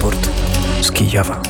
Raport z Kijowa.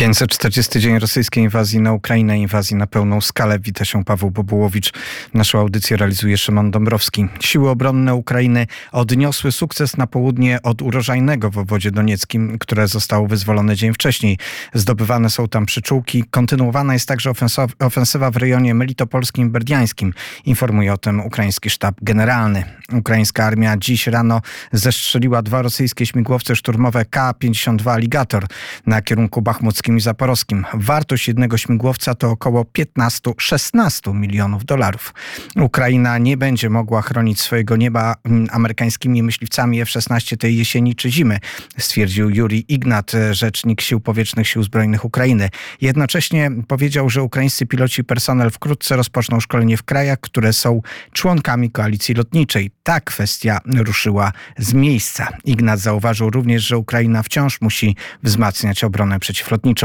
540 dzień rosyjskiej inwazji na Ukrainę, inwazji na pełną skalę. Wita się Paweł Bobułowicz. Naszą audycję realizuje Szymon Dąbrowski. Siły obronne Ukrainy odniosły sukces na południe od urożajnego w obwodzie donieckim, które zostało wyzwolone dzień wcześniej. Zdobywane są tam przyczółki. Kontynuowana jest także ofensywa w rejonie melitopolskim i berdiańskim. Informuje o tym ukraiński sztab generalny. Ukraińska armia dziś rano zestrzeliła dwa rosyjskie śmigłowce szturmowe K-52 Alligator na kierunku bachmuckim i Zaporowskim. Wartość jednego śmigłowca to około 15-16 milionów dolarów. Ukraina nie będzie mogła chronić swojego nieba mm, amerykańskimi myśliwcami F-16 tej jesieni czy zimy, stwierdził Juri Ignat, rzecznik Sił Powietrznych Sił Zbrojnych Ukrainy. Jednocześnie powiedział, że ukraińscy piloci i personel wkrótce rozpoczną szkolenie w krajach, które są członkami koalicji lotniczej. Ta kwestia ruszyła z miejsca. Ignat zauważył również, że Ukraina wciąż musi wzmacniać obronę przeciwlotniczą.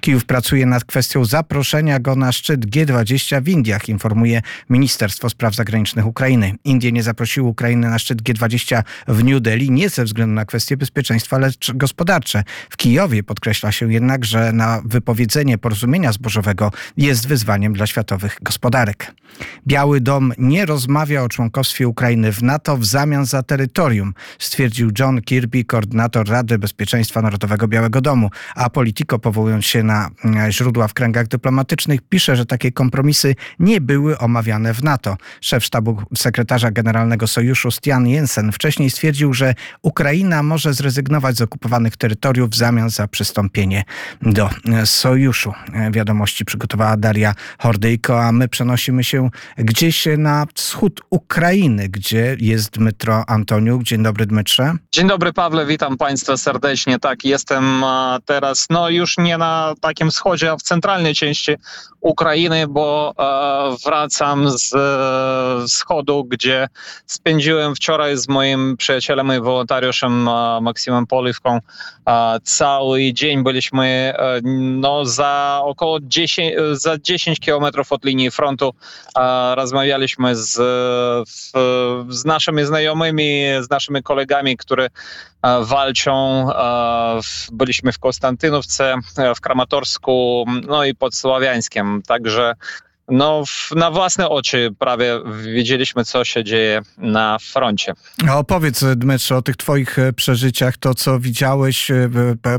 Kijów pracuje nad kwestią zaproszenia go na szczyt G20 w Indiach, informuje Ministerstwo Spraw Zagranicznych Ukrainy. Indie nie zaprosiły Ukrainy na szczyt G20 w New Delhi nie ze względu na kwestie bezpieczeństwa, lecz gospodarcze. W Kijowie podkreśla się jednak, że na wypowiedzenie porozumienia zbożowego jest wyzwaniem dla światowych gospodarek. Biały Dom nie rozmawia o członkostwie Ukrainy w NATO w zamian za terytorium, stwierdził John Kirby, koordynator Rady Bezpieczeństwa Narodowego Białego Domu, a Politico powołując się na e, źródła w kręgach dyplomatycznych, pisze, że takie kompromisy nie były omawiane w NATO. Szef sztabu sekretarza generalnego sojuszu Stian Jensen wcześniej stwierdził, że Ukraina może zrezygnować z okupowanych terytoriów w zamian za przystąpienie do e, sojuszu. E, wiadomości przygotowała Daria Hordyjko, a my przenosimy się gdzieś na wschód Ukrainy, gdzie jest Dmytro Antoniuk. Dzień dobry Dmytrze. Dzień dobry Pawle, witam Państwa serdecznie. Tak, jestem teraz no już nie na takim wschodzie, a w centralnej części Ukrainy, bo e, wracam z wschodu, gdzie spędziłem wczoraj z moim przyjacielem i wolontariuszem e, Maksymem Poliwką cały dzień. Byliśmy no, za około 10, za 10 kilometrów od linii frontu. Rozmawialiśmy z, z naszymi znajomymi, z naszymi kolegami, którzy walczą. Byliśmy w Konstantynówce, w Kramatorsku, no i pod Sławiańskiem. Także no, na własne oczy prawie widzieliśmy, co się dzieje na froncie. A opowiedz, Dmytrze, o tych twoich e, przeżyciach, to co widziałeś, e,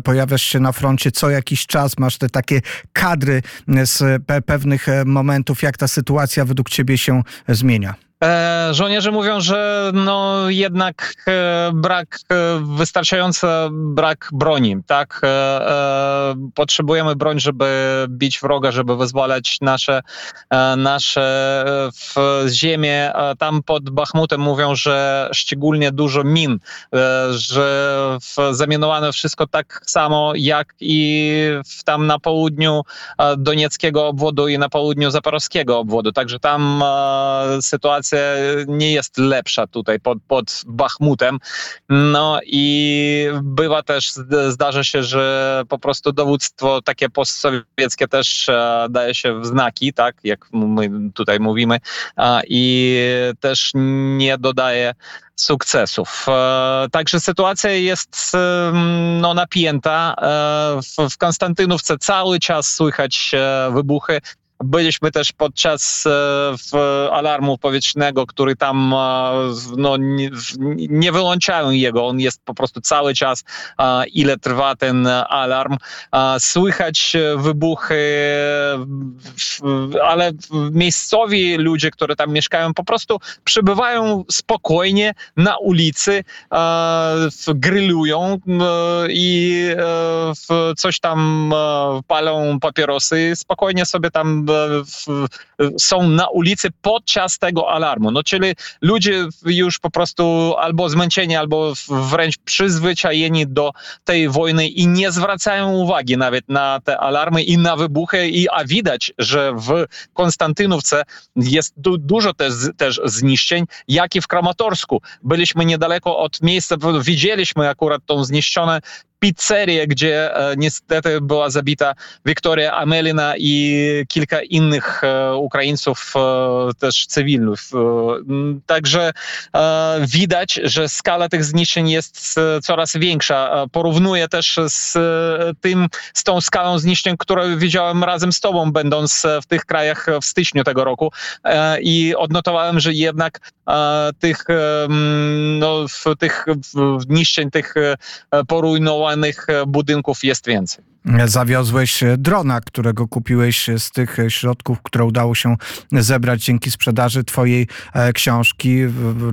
pojawiasz się na froncie co jakiś czas, masz te takie kadry z pewnych e, momentów, jak ta sytuacja według ciebie się zmienia? E, żołnierze mówią, że no jednak e, brak, e, wystarczający brak broni, tak? Potrzebujemy broń, żeby bić wroga, żeby wyzwalać nasze, nasze ziemię. Tam pod Bachmutem mówią, że szczególnie dużo min, że zamienowane wszystko tak samo jak i tam na południu Donieckiego obwodu i na południu Zaporowskiego obwodu. Także tam sytuacja nie jest lepsza tutaj pod, pod Bachmutem. No i bywa też, zdarza się, że po prostu dowództwo takie postsowieckie też e, daje się w znaki, tak, jak my tutaj mówimy, i też nie dodaje sukcesów. E, także sytuacja jest no, napięta. E, w Konstantynówce cały czas słychać wybuchy. Byliśmy też podczas e, alarmu powietrznego, który tam e, no, nie, nie wyłączają jego. On jest po prostu cały czas, ile trwa ten alarm. Słychać wybuchy, ale miejscowi ludzie, którzy tam mieszkają, po prostu przebywają spokojnie na ulicy, grillują i e, coś tam palą papierosy, spokojnie sobie tam są na ulicy podczas tego alarmu. No czyli ludzie już po prostu albo zmęczeni, albo wręcz przyzwyczajeni do tej wojny i nie zwracają uwagi nawet na te alarmy i na wybuchy, i, a widać, że w Konstantynówce jest du dużo też, też zniszczeń, jak i w Kramatorsku. Byliśmy niedaleko od miejsca, widzieliśmy akurat tą zniszczone pizzerię, gdzie e, niestety była zabita Wiktoria Amelina i kilka innych e, Ukraińców e, też m, Także widać, że skala tych zniszczeń jest coraz większa. Porównuję też z tym, z tą skalą zniszczeń, które widziałem razem z tobą, będąc w tych krajach w styczniu tego roku i odnotowałem, że jednak tych, no, tych w, zniszczeń, tych porujnowanych e, budynków jest więcej. Zawiozłeś drona, którego kupiłeś z tych środków, które udało się zebrać dzięki sprzedaży twojej e, książki.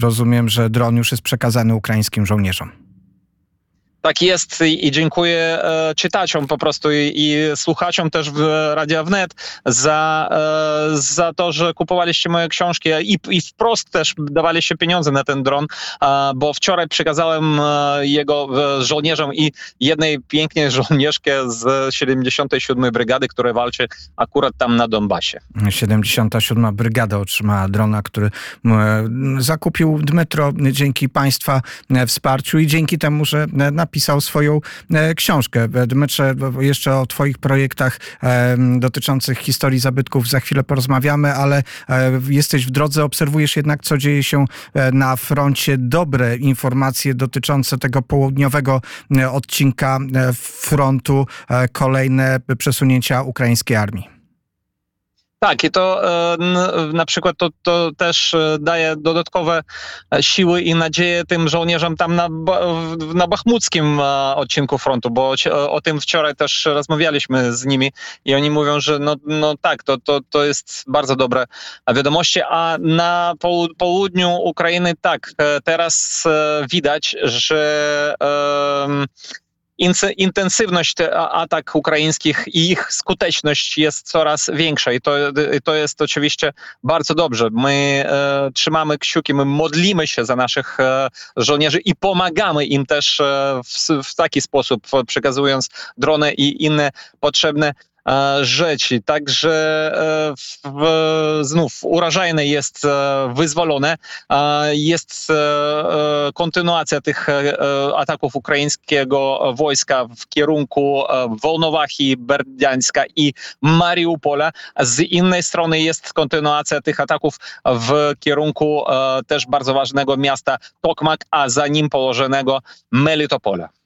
Rozumiem, że dron już jest przekazany ukraińskim żołnierzom. Tak jest i, dziękuję e, czytaczom po prostu i, i słuchaczom też w Radia Wnet za, e, za to, że kupowaliście moje książki i, i wprost też dawaliście pieniądze na ten dron, bo wczoraj przekazałem e, jego żołnierzom i jednej pięknej żołnierzkę z 77. Brygady, która walczy akurat tam na Donbasie. 77. Brygada otrzymała drona, który zakupił Dmytro dzięki Państwa wsparciu i dzięki temu, że e, napisał swoją e, książkę. Dmytrze, jeszcze o Twoich projektach e, dotyczących historii zabytków za chwilę porozmawiamy, ale e, jesteś w drodze, obserwujesz jednak, co dzieje się na froncie. Dobre informacje dotyczące tego południowego odcinka frontu, kolejne przesunięcia ukraińskiej armii. Tak, i to e, na przykład to, to też e, daje dodatkowe e, siły i nadzieję tym żołnierzom tam na, na bachmuckim odcinku frontu, bo o, tym wczoraj też rozmawialiśmy z nimi i oni mówią, że no, no tak, to, to, to jest bardzo dobre wiadomości, a na poł- południu Ukrainy tak, teraz widać, że intensywność atak ukraińskich i ich skuteczność jest coraz większa i to, to jest oczywiście bardzo dobrze. My e, trzymamy kciuki, my modlimy się za naszych e, żołnierzy i pomagamy im też e, w, w taki sposób, przekazując drony i inne potrzebne rzeczy. Także e, w, znów urażajne jest e, wyzwolone. E, Jest e, e, kontynuacja tych e, e, ataków ukraińskiego wojska w kierunku e, Wolnowachii, Berdiańska i Mariupola. Z innej strony jest kontynuacja tych ataków w kierunku e, też bardzo ważnego miasta Tokmak, a za nim położonego Melitopola.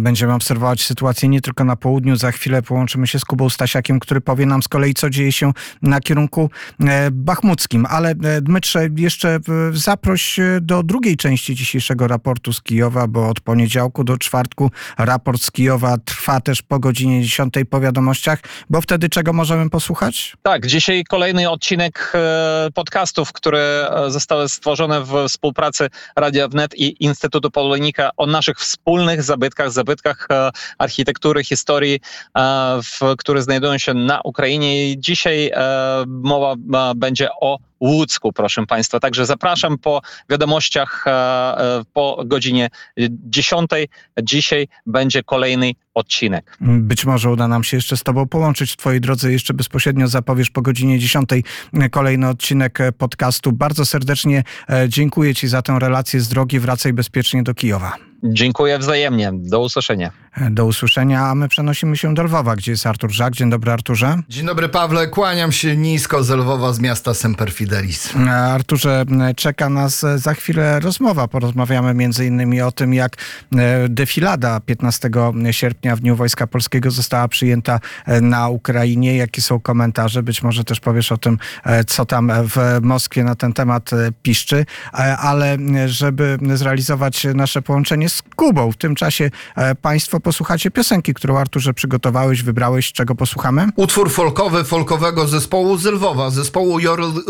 Będziemy obserwować sytuację nie tylko na południu. Za chwilę połączymy się z Kubą Stasiakiem, który powie nam z kolei, co dzieje się na kierunku e, bachmuckim. Ale e, Dmytrze, jeszcze e, zaproś do drugiej części dzisiejszego raportu z Kijowa, bo od poniedziałku do czwartku raport z Kijowa trwa też po godzinie 10 po wiadomościach, bo wtedy czego możemy posłuchać? Tak, dzisiaj kolejny odcinek podcastów, które zostały stworzone w współpracy Radia Wnet i Instytutu Polonika o naszych wspólnych zabytkach, zabytkach e, architektury, historii, e, w, które znajdują się na Ukrainie. Dzisiaj e, mowa będzie o Łódzku, proszę Państwa. Także zapraszam po wiadomościach e, e, po godzinie 10. Dzisiaj będzie kolejny odcinek. Być może uda nam się jeszcze z Tobą połączyć w Twojej drodze. Jeszcze bezpośrednio zapowiesz po godzinie 10 kolejny odcinek podcastu. Bardzo serdecznie e, dziękuję Ci za tę relację z drogi. Wracaj bezpiecznie do Kijowa. Dziękuję wzajemnie. Do usłyszenia. E, Do usłyszenia, a my przenosimy się do Lwowa, gdzie jest Artur Żak. Dzień dobry, Arturze. Dzień dobry Pawle, kłaniam się nisko z Lwowa, z miasta Semper Fidelis. E, Arturze, czeka nas e, za chwilę rozmowa. Porozmawiamy między innymi o tym, jak defilada 15 sierpnia w Dniu Wojska Polskiego została przyjęta na Ukrainie. Jakie są komentarze? Być może też powiesz o tym, co tam w Moskwie na ten temat piszczy. Ale żeby zrealizować nasze połączenie z Kubą, w tym czasie e, Posłuchacie piosenki, którą Arturze przygotowałeś, wybrałeś. Czego posłuchamy? Utwór folkowy folkowego zespołu z Lwowa, zespołu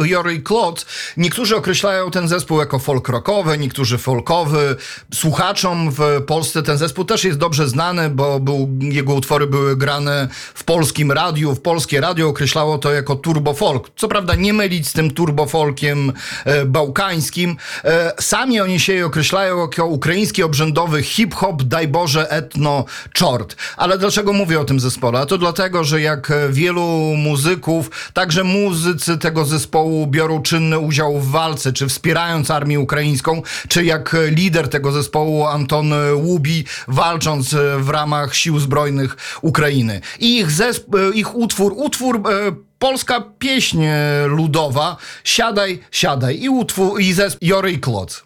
Jory, Klot. Niektórzy określają ten zespół jako folk rockowy, niektórzy folkowy. Słuchaczom w Polsce ten zespół też jest dobrze znany, bo był, jego utwory były grane w polskim radiu. W polskie radio określało to jako turbo folk. Co prawda nie mylić z tym turbo folkiem e, bałkańskim. E, sami oni się określają jako ukraiński obrzędowy hip-hop, daj Boże, etno czort. Ale dlaczego mówię o tym zespole? A to dlatego, że jak wielu muzyków, także muzycy tego zespołu biorą czynny udział w walce, czy wspierając armię ukraińską, czy jak lider tego zespołu Anton Łubi, walcząc w ramach sił zbrojnych Ukrainy. I ich, zesp- ich utwór, utwór e, polska pieśń ludowa, Siadaj, siadaj i utwór, i zespół Jory i.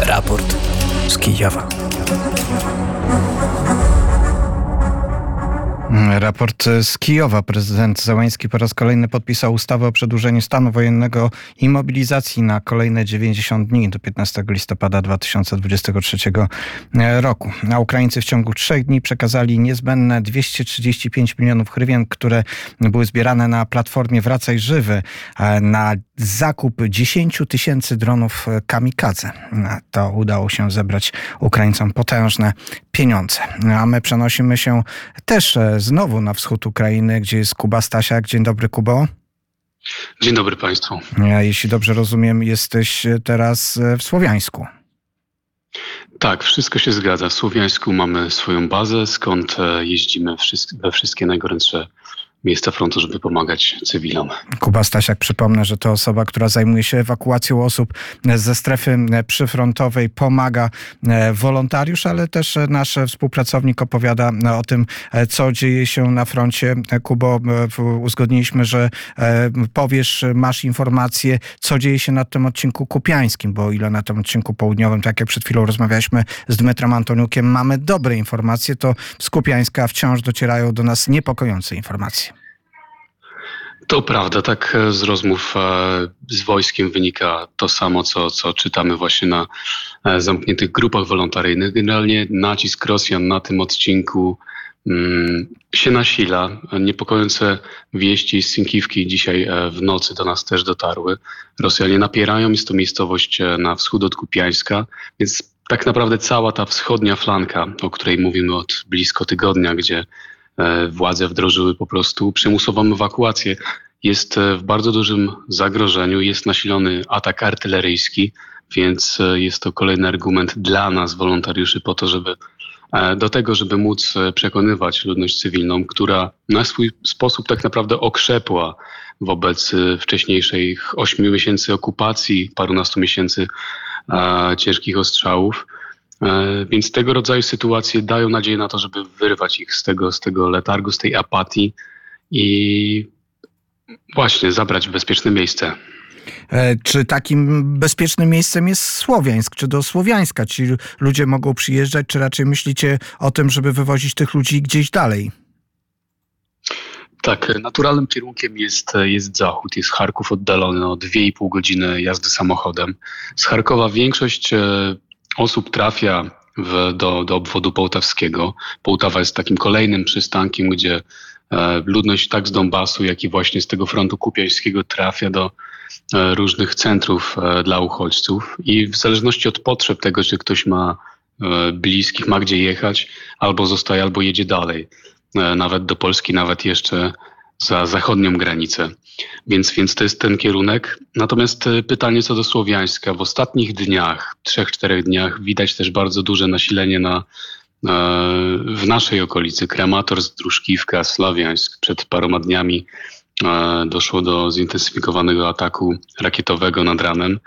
Raport z Kijowa. Raport z Kijowa. Prezydent Załański po raz kolejny podpisał ustawę o przedłużeniu stanu wojennego i mobilizacji na kolejne 90 dni do 15 listopada 2023 roku. A Ukraińcy w ciągu trzech dni przekazali niezbędne 235 milionów hrywien, które były zbierane na platformie Wracaj Żywy na zakup 10 tysięcy dronów kamikadze. To udało się zebrać Ukraińcom potężne pieniądze. A my przenosimy się też znowu na wschód Ukrainy, gdzie jest Kuba Stasiak. Dzień dobry, Kubo. Dzień dobry Państwu. Jeśli dobrze rozumiem, jesteś teraz w Słowiańsku. Tak, wszystko się zgadza. W Słowiańsku mamy swoją bazę, skąd jeździmy we wszystkie najgorętsze miejsca frontu, żeby pomagać cywilom. Kuba Stasiak, przypomnę, że to osoba, która zajmuje się ewakuacją osób ze strefy przyfrontowej, pomaga wolontariusz, ale też nasz współpracownik opowiada o tym, co dzieje się na froncie. Kubo, uzgodniliśmy, że powiesz, masz informacje, co dzieje się na tym odcinku kupiańskim, bo o ile na tym odcinku południowym, tak jak przed chwilą rozmawialiśmy z Dmytrem Antoniukiem, mamy dobre informacje, to z Kupiańska wciąż docierają do nas niepokojące informacje. To prawda, tak z rozmów z wojskiem wynika to samo, co, co czytamy właśnie na zamkniętych grupach wolontaryjnych. Generalnie nacisk Rosjan na tym odcinku mm, się nasila. Niepokojące wieści z Sinkiwki dzisiaj w nocy do nas też dotarły. Rosjanie napierają, jest to miejscowość na wschód od Kupiańska, więc tak naprawdę cała ta wschodnia flanka, o której mówimy od blisko tygodnia, gdzie władze wdrożyły po prostu przymusową ewakuację. Jest w bardzo dużym zagrożeniu, jest nasilony atak artyleryjski, więc jest to kolejny argument dla nas, wolontariuszy, po to, żeby do tego, żeby móc przekonywać ludność cywilną, która na swój sposób tak naprawdę okrzepła wobec wcześniejszych ośmiu miesięcy okupacji, parunastu miesięcy ciężkich ostrzałów. Więc tego rodzaju sytuacje dają nadzieję na to, żeby wyrwać ich z tego, z tego letargu, z tej apatii i właśnie zabrać w bezpieczne miejsce. Czy takim bezpiecznym miejscem jest Słowiańsk, czy do Słowiańska? Ci ludzie mogą przyjeżdżać, czy raczej myślicie o tym, żeby wywozić tych ludzi gdzieś dalej? Tak, naturalnym kierunkiem jest, jest zachód. Jest Charków oddalony o 2,5 godziny jazdy samochodem. Z Charkowa większość osób trafia w, do, do obwodu połtawskiego. Połtawa jest takim kolejnym przystankiem, gdzie e, ludność tak z Donbasu, jak i właśnie z tego frontu kupiańskiego trafia do e, różnych centrów e, dla uchodźców i w zależności od potrzeb tego, czy ktoś ma bliskich, ma gdzie jechać, albo zostaje, albo jedzie dalej. Nawet do Polski, nawet jeszcze za zachodnią granicę. Więc, więc to jest ten kierunek. Natomiast pytanie co do Słowiańska. W ostatnich dniach, trzech, czterech dniach widać też bardzo duże nasilenie na, w naszej okolicy. Kremator, Zdruszkiwka, Sławiańsk. Przed paroma dniami doszło do zintensyfikowanego ataku rakietowego nad ranem.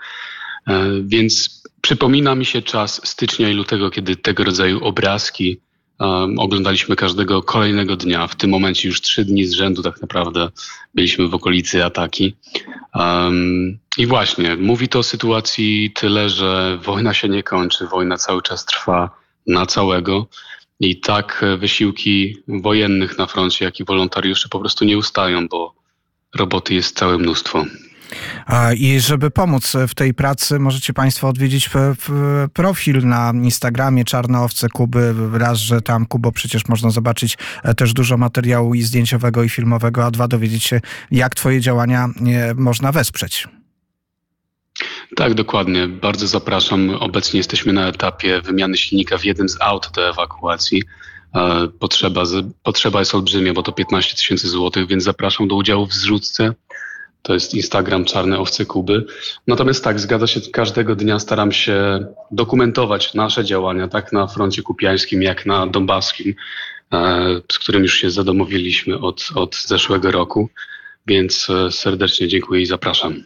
Więc przypomina mi się czas stycznia i lutego, kiedy tego rodzaju obrazki Um, oglądaliśmy każdego kolejnego dnia. W tym momencie już trzy dni z rzędu tak naprawdę byliśmy w okolicy ataki. Um, I właśnie, mówi to o sytuacji tyle, że wojna się nie kończy, wojna cały czas trwa na całego. I tak wysiłki wojennych na froncie, jak i wolontariuszy po prostu nie ustają, bo roboty jest całe mnóstwo. I żeby pomóc w tej pracy, możecie Państwo odwiedzić profil na Instagramie Czarne Owce Kuby. Raz, że tam, Kubo, przecież można zobaczyć e, też dużo materiału i zdjęciowego, i filmowego, a dwa, dowiedzieć się, jak Twoje działania można wesprzeć. Tak, dokładnie. Bardzo zapraszam. Obecnie jesteśmy na etapie wymiany silnika w jednym z aut do ewakuacji. E, potrzeba, potrzeba jest olbrzymia, bo to 15 tysięcy złotych, więc zapraszam do udziału w zrzutce To jest Instagram Czarne Owce Kuby. Natomiast tak, zgadza się, każdego dnia staram się dokumentować nasze działania, tak na froncie kupiańskim, jak na donbaskim, e, z którym już się zadomowiliśmy od, od zeszłego roku. Więc e, serdecznie dziękuję i zapraszam.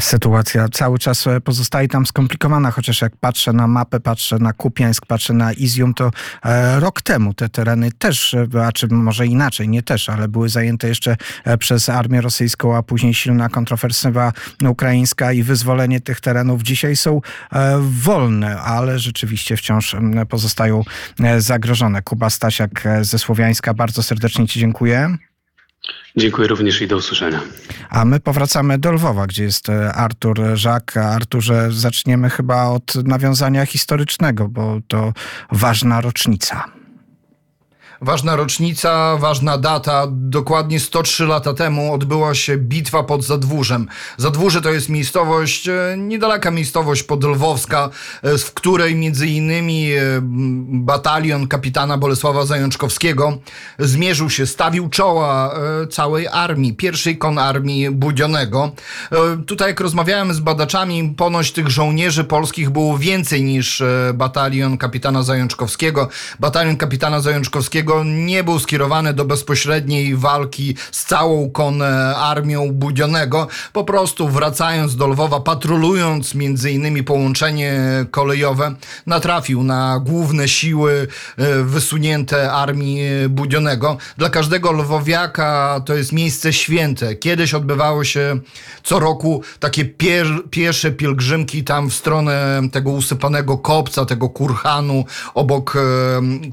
Sytuacja cały czas e, pozostaje tam skomplikowana, chociaż jak patrzę na mapę, patrzę na Kupiańsk, patrzę na Izium, to e, rok temu te tereny też, e, a czy może inaczej, nie też, ale były zajęte jeszcze przez armię rosyjską, a później silna kontrofensywa ukraińska i wyzwolenie tych terenów dzisiaj są wolne, ale rzeczywiście wciąż pozostają zagrożone. Kuba Stasiak ze Słowiańska, bardzo serdecznie Ci dziękuję. Dziękuję również i do usłyszenia. A my powracamy do Lwowa, gdzie jest e, Artur Żak. Arturze, zaczniemy chyba od nawiązania historycznego, bo to ważna rocznica. Ważna rocznica, ważna data. Dokładnie 103 lata temu odbyła się bitwa pod Zadwórzem. Zadwórze to jest miejscowość, e, niedaleka miejscowość podlwowska, e, w której między innymi e, batalion kapitana Bolesława Zajączkowskiego zmierzył się, stawił czoła całej armii, pierwszej konarmii Budzionego. Tutaj jak rozmawiałem z badaczami, ponoć tych żołnierzy polskich było więcej niż batalion kapitana Zajączkowskiego. Batalion kapitana Zajączkowskiego nie był skierowany do bezpośredniej walki z całą konarmią Budzionego. Po prostu wracając do Lwowa, patrolując między innymi połączenie kolejowe, natrafił na główne siły e, wysunięte armii Budzionego. Dla każdego lwowiaka to jest miejsce święte. Kiedyś odbywały się co roku takie pier, piesze pielgrzymki tam w stronę tego usypanego kopca, tego kurhanu obok e,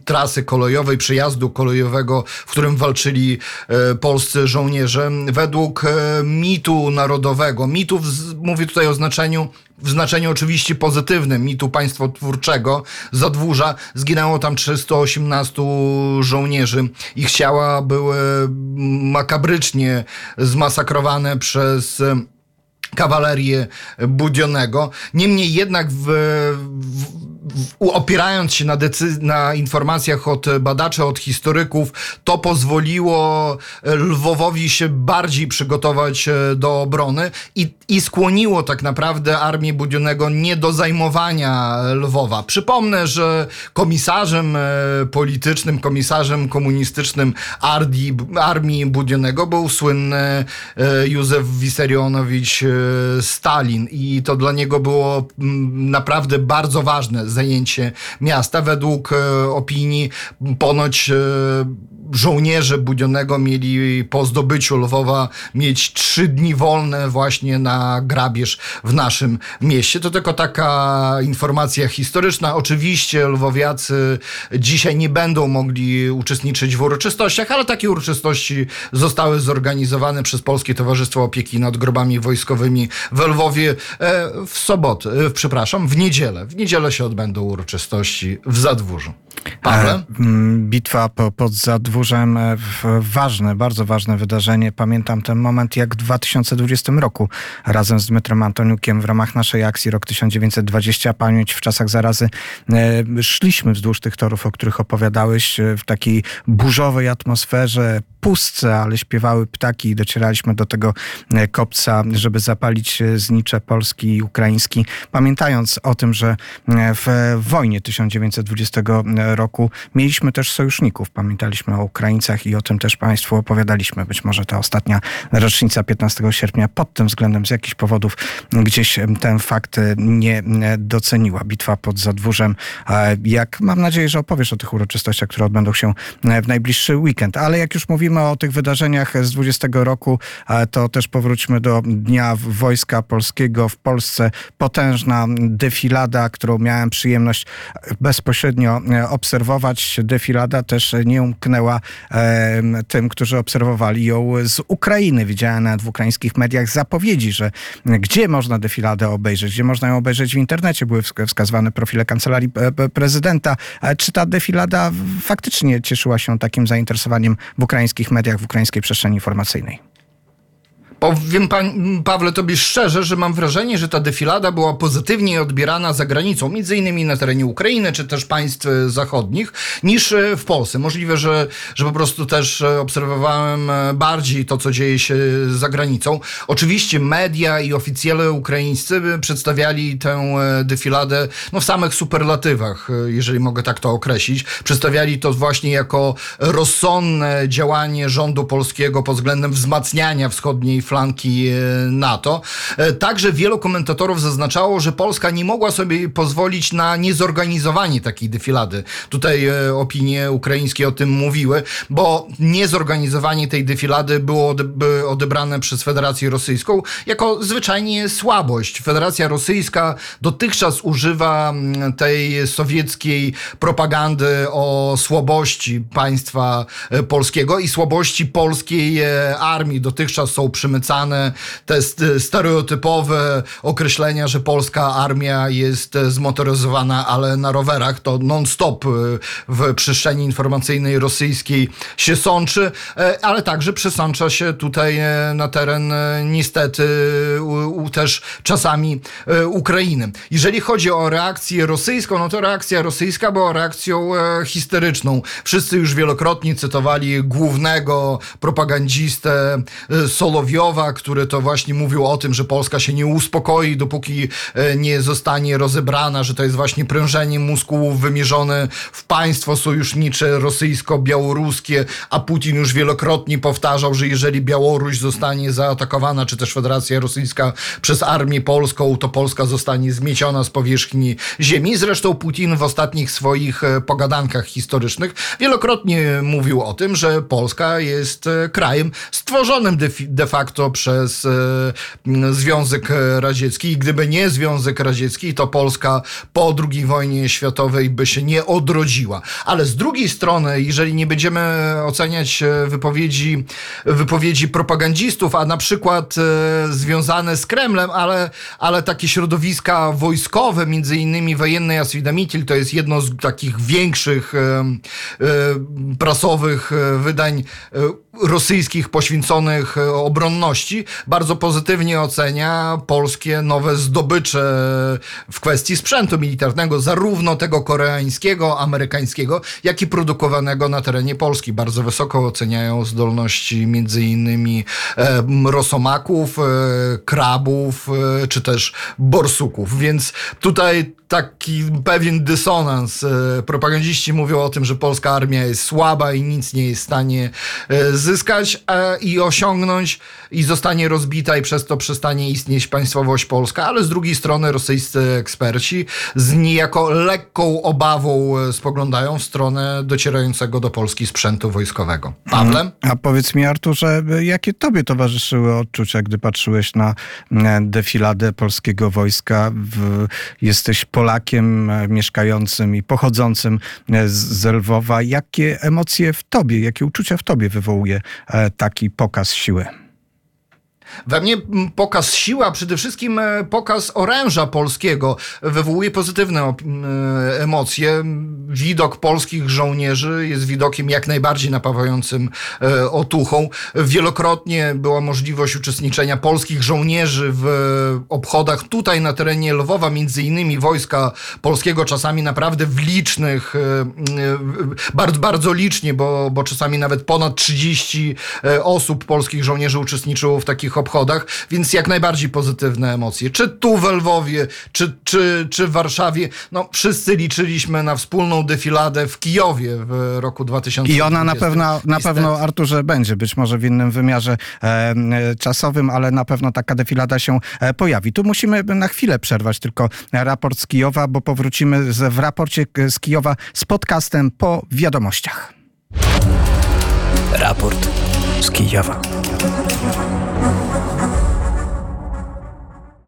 trasy kolejowej, przejazdu kolejowego, w którym walczyli e, polscy żołnierze. Według e, mitu narodowego, mitu mówię tutaj o znaczeniu w znaczeniu oczywiście pozytywnym mitu państwotwórczego Zadwórza zginęło tam 318 żołnierzy. Ich ciała były makabrycznie zmasakrowane przez e, kawalerię Budzionego. Niemniej jednak w, w, opierając się na, na informacjach od badaczy, od historyków, to pozwoliło Lwowowi się bardziej przygotować e, do obrony i, i skłoniło tak naprawdę armię Budzionego nie do zajmowania Lwowa. Przypomnę, że komisarzem e, politycznym, komisarzem komunistycznym Ardi, armii Budzionego był słynny e, Józef Wisarionowicz e, Stalin i to dla niego było naprawdę bardzo ważne zajęcie miasta. Według e, opinii ponoć e, żołnierze Budzionego mieli po zdobyciu Lwowa mieć trzy dni wolne właśnie na grabież w naszym mieście. To tylko taka informacja historyczna. Oczywiście lwowiacy dzisiaj nie będą mogli uczestniczyć w uroczystościach, ale takie uroczystości zostały zorganizowane przez Polskie Towarzystwo Opieki nad Grobami Wojskowymi w Lwowie e, w sobotę, e, przepraszam, w niedzielę. W niedzielę się odbędą uroczystości w Zadwórzu. Pawle? E, m, Bitwa po, pod Zadwórzem, e, ważne, bardzo ważne wydarzenie. Pamiętam ten moment, jak w 2020 roku razem z Dmytrem Antoniukiem w ramach naszej akcji Rok 1920 Pamięć w czasach zarazy e, szliśmy wzdłuż tych torów, o których opowiadałeś, e, w takiej burzowej atmosferze, pustce, ale śpiewały ptaki i docieraliśmy do tego kopca, żeby zapalić znicze polski i ukraiński, pamiętając o tym, że w wojnie 1920 roku mieliśmy też sojuszników. Pamiętaliśmy o Ukraińcach i o tym też Państwu opowiadaliśmy. Być może ta ostatnia rocznica 15 sierpnia pod tym względem z jakichś powodów gdzieś ten fakt e, nie e, doceniła. Bitwa pod Zadwórzem. Jak mam nadzieję, że opowiesz o tych uroczystościach, które odbędą się e, w najbliższy weekend. Ale jak już mówimy o tych wydarzeniach z 20 roku, to też powróćmy do Dnia Wojska Polskiego w Polsce. Potężna defilada, którą miałem przyjemność bezpośrednio obserwować. Defilada też nie umknęła tym, którzy obserwowali ją z Ukrainy. Widziałem nawet w ukraińskich mediach zapowiedzi, że gdzie można defiladę obejrzeć, gdzie można ją obejrzeć w internecie. Były wsk- wskazywane profile kancelarii e, prezydenta. E, Czy ta defilada faktycznie cieszyła się takim zainteresowaniem w ukraińskich mediach, w ukraińskiej przestrzeni informacyjnej? Powiem pan, Pawle tobie szczerze, że mam wrażenie, że ta defilada była pozytywniej odbierana za granicą, między innymi na terenie Ukrainy czy też państw e, zachodnich, niż e, w Polsce. Możliwe, że, że po prostu też e, obserwowałem bardziej to, co dzieje się za granicą. Oczywiście media i oficjele ukraińscy przedstawiali tę defiladę no, w samych superlatywach, jeżeli mogę tak to określić. Przedstawiali to właśnie jako rozsądne działanie rządu polskiego pod względem wzmacniania wschodniej flanki e, NATO. E, Także wielu komentatorów zaznaczało, że Polska nie mogła sobie pozwolić na niezorganizowanie takiej defilady. Tutaj e, opinie ukraińskie o tym mówiły, bo niezorganizowanie tej defilady było ode- by odebrane przez Federację Rosyjską jako zwyczajnie słabość. Federacja Rosyjska dotychczas używa tej sowieckiej propagandy o słabości państwa polskiego i słabości polskiej armii. Dotychczas są te st- stereotypowe określenia, że polska armia jest e, zmotoryzowana, ale na rowerach. To non-stop e, w przestrzeni informacyjnej rosyjskiej się sączy, e, ale także przesącza się tutaj na teren niestety u, też czasami Ukrainy. Jeżeli chodzi o reakcję rosyjską, no to reakcja rosyjska była reakcją histeryczną. Wszyscy już wielokrotnie cytowali głównego propagandzistę e, Solowiowa, który to właśnie mówił o tym, że Polska się nie uspokoi, dopóki e, nie zostanie rozebrana, że to jest właśnie prężenie muskułów wymierzone w państwo sojusznicze rosyjsko-białoruskie, a Putin już wielokrotnie powtarzał, że jeżeli Białoruś zostanie zaatakowana, czy też Federacja Rosyjska przez armię polską, to Polska zostanie zmieciona z powierzchni ziemi. Zresztą Putin w ostatnich swoich e, pogadankach historycznych wielokrotnie mówił o tym, że Polska jest e, krajem stworzonym de, de facto przez e, Związek Radziecki i gdyby nie Związek Radziecki, to Polska po II wojnie światowej by się nie odrodziła. Ale z drugiej strony, jeżeli nie będziemy oceniać e, wypowiedzi, wypowiedzi propagandzistów, a na przykład e, związane z Kremlem, ale, ale takie środowiska wojskowe, między innymi wojenne Jaswidamitil, to jest jedno z takich większych prasowych wydań rosyjskich poświęconych e, bardzo pozytywnie ocenia polskie nowe zdobycze w kwestii sprzętu militarnego, zarówno tego koreańskiego, amerykańskiego, jak i produkowanego na terenie Polski. Bardzo wysoko oceniają zdolności między innymi e, rosomaków, e, krabów, e, czy też borsuków. Więc tutaj taki pewien dysonans. E, Propagandziści mówią o tym, że polska armia jest słaba i nic nie jest w stanie e, zyskać e, i osiągnąć i zostanie rozbita i przez to przestanie istnieć państwowość polska, ale z drugiej strony rosyjscy eksperci z niejako lekką obawą spoglądają w stronę docierającego do Polski sprzętu wojskowego. Pawle? A powiedz mi, Arturze, jakie tobie towarzyszyły odczucia, gdy patrzyłeś na e, defiladę polskiego wojska? W, jesteś Polakiem e, mieszkającym i pochodzącym e, z- Lwowa. Jakie emocje w tobie, jakie uczucia w tobie wywołuje e, taki pokaz siły? We mnie mm, pokaz siły, a przede wszystkim e, pokaz oręża polskiego wywołuje pozytywne op- m, e, emocje. Widok polskich żołnierzy jest widokiem jak najbardziej napawającym e, otuchą. Wielokrotnie była możliwość uczestniczenia polskich żołnierzy w obchodach tutaj na terenie Lwowa, między innymi wojska polskiego, czasami naprawdę w licznych, m, e, bardzo, bardzo licznie, bo, bo czasami nawet ponad 30 e, osób polskich żołnierzy uczestniczyło w takich obchodach, więc jak najbardziej pozytywne emocje. Czy tu w Lwowie, czy, czy, czy w Warszawie, no wszyscy liczyliśmy na wspólną defiladę w Kijowie w roku 2020. I ona na pewno, na pewno, Arturze, będzie, być może w innym wymiarze e, czasowym, ale na pewno taka defilada się e, pojawi. Tu musimy na chwilę przerwać tylko raport z Kijowa, bo powrócimy z, w raporcie z Kijowa z podcastem po wiadomościach. Raport z Kijowa.